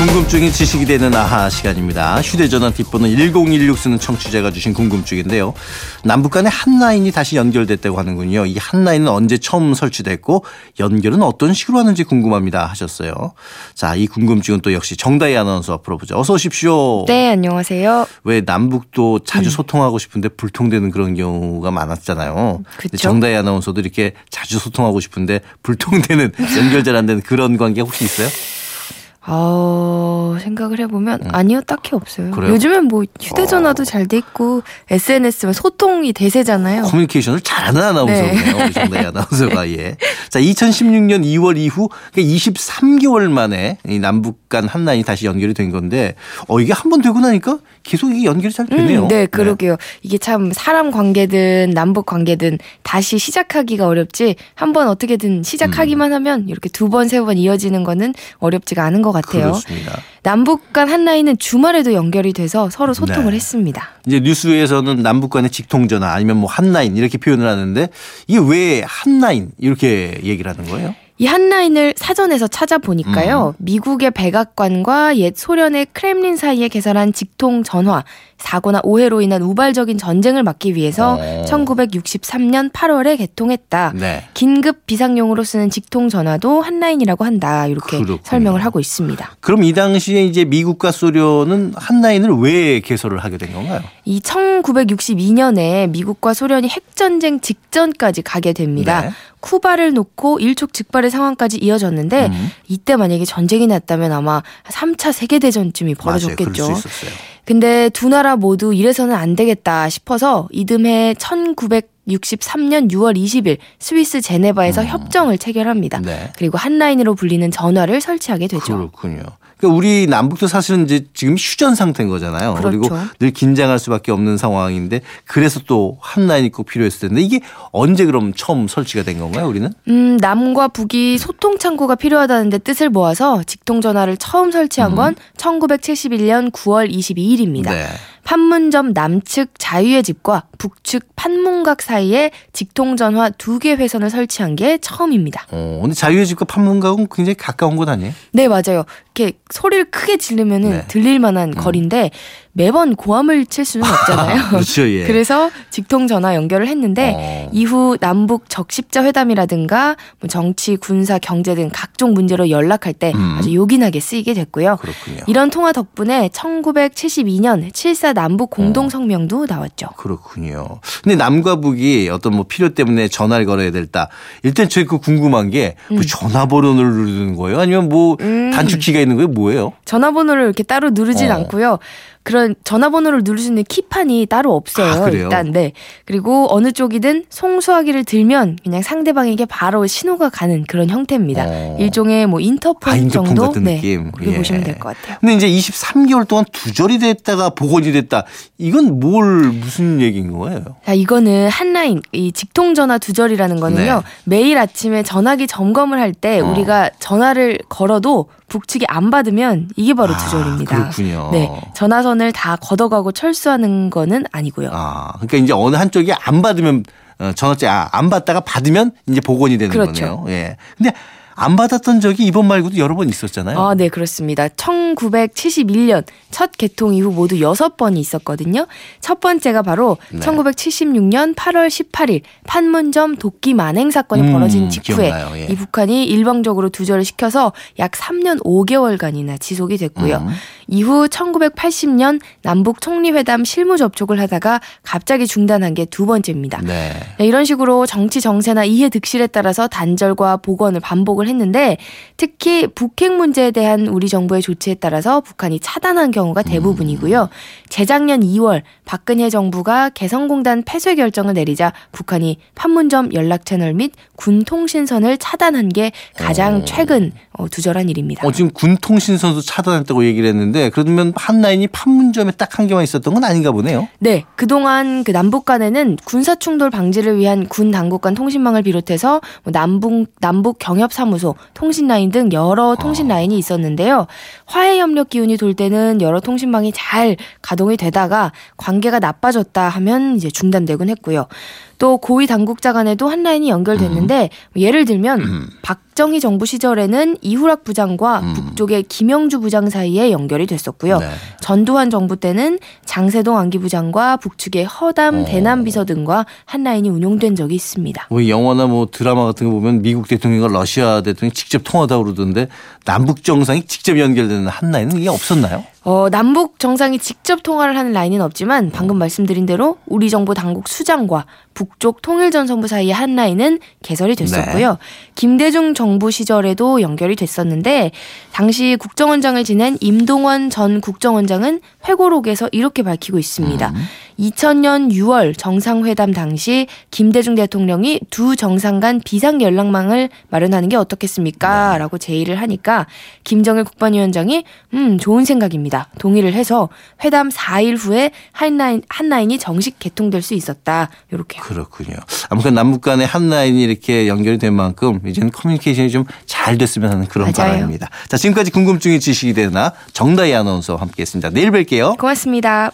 궁금증이 지식이 되는 아하 시간입니다. 휴대전화 뒷번호 1016 쓰는 청취자가 주신 궁금증인데요. 남북 간의 한 라인이 다시 연결됐다고 하는군요. 이 한 라인은 언제 처음 설치됐고 연결은 어떤 식으로 하는지 궁금합니다 하셨어요. 자, 이 궁금증은 또 역시 정다희 아나운서 풀어보죠. 어서 오십시오. 네, 안녕하세요. 왜 남북도 자주 음. 소통하고 싶은데 불통되는 그런 경우가 많았잖아요. 그쵸? 정다희 아나운서도 이렇게 자주 소통하고 싶은데 불통되는 연결 잘 안 되는 그런 관계 혹시 있어요? 어, 생각을 해보면 아니요, 딱히 없어요. 음. 그래요? 요즘엔 뭐 휴대전화도 잘 돼 있고 SNS면 소통이 대세잖아요. 커뮤니케이션을 잘하는 아나운서네요. 네. 정다희 아나운서가 예. 자, 2016년 2월 이후 그러니까 23개월 만에 이 남북 간 한라인이 다시 연결이 된 건데 어 이게 한 번 되고 나니까 계속 이게 연결이 잘 되네요. 음, 네, 그러게요. 이게 참 사람 관계든 남북 관계든 다시 시작하기가 어렵지 한 번 어떻게든 시작하기만 하면 이렇게 두 번, 세 번 이어지는 거는 어렵지가 않은 것 같아요. 그렇습니다. 남북 간 한라인은 주말에도 연결이 돼서 서로 소통을 네. 했습니다. 이제 뉴스에서는 남북 간의 직통전화 아니면 뭐 한라인 이렇게 표현을 하는데 이게 왜 한라인 이렇게 얘기를 하는 거예요? 이 한 라인을 사전에서 찾아보니까요. 미국의 백악관과 옛 소련의 크렘린 사이에 개설한 직통 전화, 사고나 오해로 인한 우발적인 전쟁을 막기 위해서 어. 1963년 8월에 개통했다. 네. 긴급 비상용으로 쓰는 직통 전화도 한 라인이라고 한다. 이렇게 그렇군요. 설명을 하고 있습니다. 그럼 이 당시에 이제 미국과 소련은 한 라인을 왜 개설을 하게 된 건가요? 이 1962년에 미국과 소련이 핵전쟁 직전까지 가게 됩니다. 네. 쿠바를 놓고 일촉즉발의 상황까지 이어졌는데 음. 이때 만약에 전쟁이 났다면 아마 3차 세계대전쯤이 맞아요. 벌어졌겠죠. 있었어요. 근데 두 나라 모두 이래서는 안 되겠다 싶어서 이듬해 1963년 6월 20일 스위스 제네바에서 협정을 체결합니다. 음. 네. 그리고 한 라인으로 불리는 전화를 설치하게 되죠. 그렇군요. 그러니까 우리 남북도 사실은 이제 지금 휴전 상태인 거잖아요. 그렇죠. 리고늘 긴장할 수밖에 없는 상황인데 그래서 또 한 라인이 꼭 필요했을 텐데 이게 언제 그럼 처음 설치가 된 건가요, 우리는? 음, 남과 북이 소통 창구가 필요하다는 데 뜻을 모아서 직통 전화를 처음 설치한 건 1971년 9월 22일입니다. 음. 네. 판문점 남측 자유의 집과 북측 판문각 사이에 직통 전화 두 개 회선을 설치한 게 처음입니다. 어, 근데 자유의 집과 판문각은 굉장히 가까운 곳 아니에요? 네, 맞아요. 이렇게 소리를 크게 지르면은 네. 들릴 만한 거리인데 매번 고함을 칠 수는 없잖아요. 그렇죠, 예. 그래서 직통 전화 연결을 했는데 어. 이후 남북 적십자 회담이라든가 뭐 정치, 군사, 경제 등 각종 문제로 연락할 때 음. 아주 요긴하게 쓰이게 됐고요. 그렇군요. 이런 통화 덕분에 1972년 7사 남북 공동 성명도 나왔죠. 그렇군요. 근데 남과 북이 어떤 뭐 필요 때문에 전화를 걸어야 될다. 일단 저희 그 궁금한 게 음. 그 전화번호를 누르는 거예요? 아니면 뭐 단축키가 있는 거예요? 뭐예요? 전화번호를 이렇게 따로 누르진 어. 않고요. 그런 전화번호를 누를 수 있는 키판이 따로 없어요. 아? 일단 네. 그리고 어느 쪽이든 송수하기를 들면 그냥 상대방에게 바로 신호가 가는 그런 형태입니다. 어. 일종의 뭐 인터폰 아, 인터폰 정도 같은 네. 느낌. 그렇게 예. 보시면 될 것 같아요. 근데 이제 23개월 동안 두절이 됐다가 복원이 됐다. 이건 뭘 무슨 얘기인 거예요? 자, 이거는 한라인 이 직통 전화 두절이라는 거는요. 네. 매일 아침에 전화기 점검을 할때 어. 우리가 전화를 걸어도 북측이 안 받으면 이게 바로 아, 두절입니다. 그렇군요. 네. 전화선을 다 걷어가고 철수하는 거는 아니고요. 아, 그러니까 이제 어느 한쪽이 안 받으면 어, 전화째 아, 안 받다가 받으면 이제 복원이 되는 그렇죠. 거네요. 예. 근데 안 받았던 적이 이번 말고도 여러 번 있었잖아요. 아, 네, 그렇습니다. 1971년 첫 개통 이후 모두 6번이 있었거든요. 첫 번째가 바로 네. 1976년 8월 18일 판문점 도끼 만행 사건이 음, 벌어진 직후에. 예. 이 북한이 일방적으로 두절을 시켜서 약 3년 5개월간이나 지속이 됐고요. 음. 이후 1980년 남북 총리회담 실무 접촉을 하다가 갑자기 중단한 게 두 번째입니다. 네. 네, 이런 식으로 정치 정세나 이해 득실에 따라서 단절과 복원을 반복을 했는데 특히 북핵 문제에 대한 우리 정부의 조치에 따라서 북한이 차단한 경우가 대부분이고요. 재작년 2월 박근혜 정부가 개성공단 폐쇄 결정을 내리자 북한이 판문점 연락 채널 및 군 통신선을 차단한 게 가장 최근 어, 두절한 일입니다. 어, 지금 군 통신선도 차단했다고 얘기를 했는데 그러면 한 라인이 판문점에 딱 한 개만 있었던 건 아닌가 보네요. 네, 그동안 그 남북 간에는 군사 충돌 방지를 위한 군 당국 간 통신망을 비롯해서 뭐 남북 남북 경협 사무 소, 통신 라인 등 여러 통신 라인이 있었는데요. 화해 협력 기운이 돌 때는 여러 통신망이 잘 가동이 되다가 관계가 나빠졌다 하면 이제 중단되곤 했고요. 또 고위 당국자 간에도 한 라인이 연결됐는데 예를 들면 박정희 정부 시절에는 이후락 부장과 북쪽의 김영주 부장 사이에 연결이 됐었고요. 네. 전두환 정부 때는 장세동 안기 부장과 북측의 허담 어. 대남 비서 등과 한 라인이 운용된 적이 있습니다. 뭐 영화나 뭐 드라마 같은 거 보면 미국 대통령과 러시아 대통령이 직접 통하다고 그러던데 남북 정상이 직접 연결되는 한 라인은 이게 없었나요? 어, 남북 정상이 직접 통화를 하는 라인은 없지만 방금 말씀드린 대로 우리 정부 당국 수장과 북쪽 통일전선부 사이의 한 라인은 개설이 됐었고요. 김대중 정부 시절에도 연결이 됐었는데 당시 국정원장을 지낸 임동원 전 국정원장은 회고록에서 이렇게 밝히고 있습니다. 2000년 6월 정상회담 당시 김대중 대통령이 두 정상 간 비상 연락망을 마련하는 게 어떻겠습니까? 라고 제의를 하니까 김정일 국방위원장이 음 좋은 생각입니다. 동의를 해서 회담 4일 후에 한라인 한라인이 정식 개통될 수 있었다. 이렇게. 그렇군요. 아무튼 남북 간의 한라인이 이렇게 연결이 된 만큼 이제는 커뮤니케이션이 좀 잘 됐으면 하는 그런 맞아요. 바람입니다. 자, 지금까지 궁금증이 지식이 되나 정다희 아나운서와 함께 했습니다. 내일 뵐게요. 고맙습니다.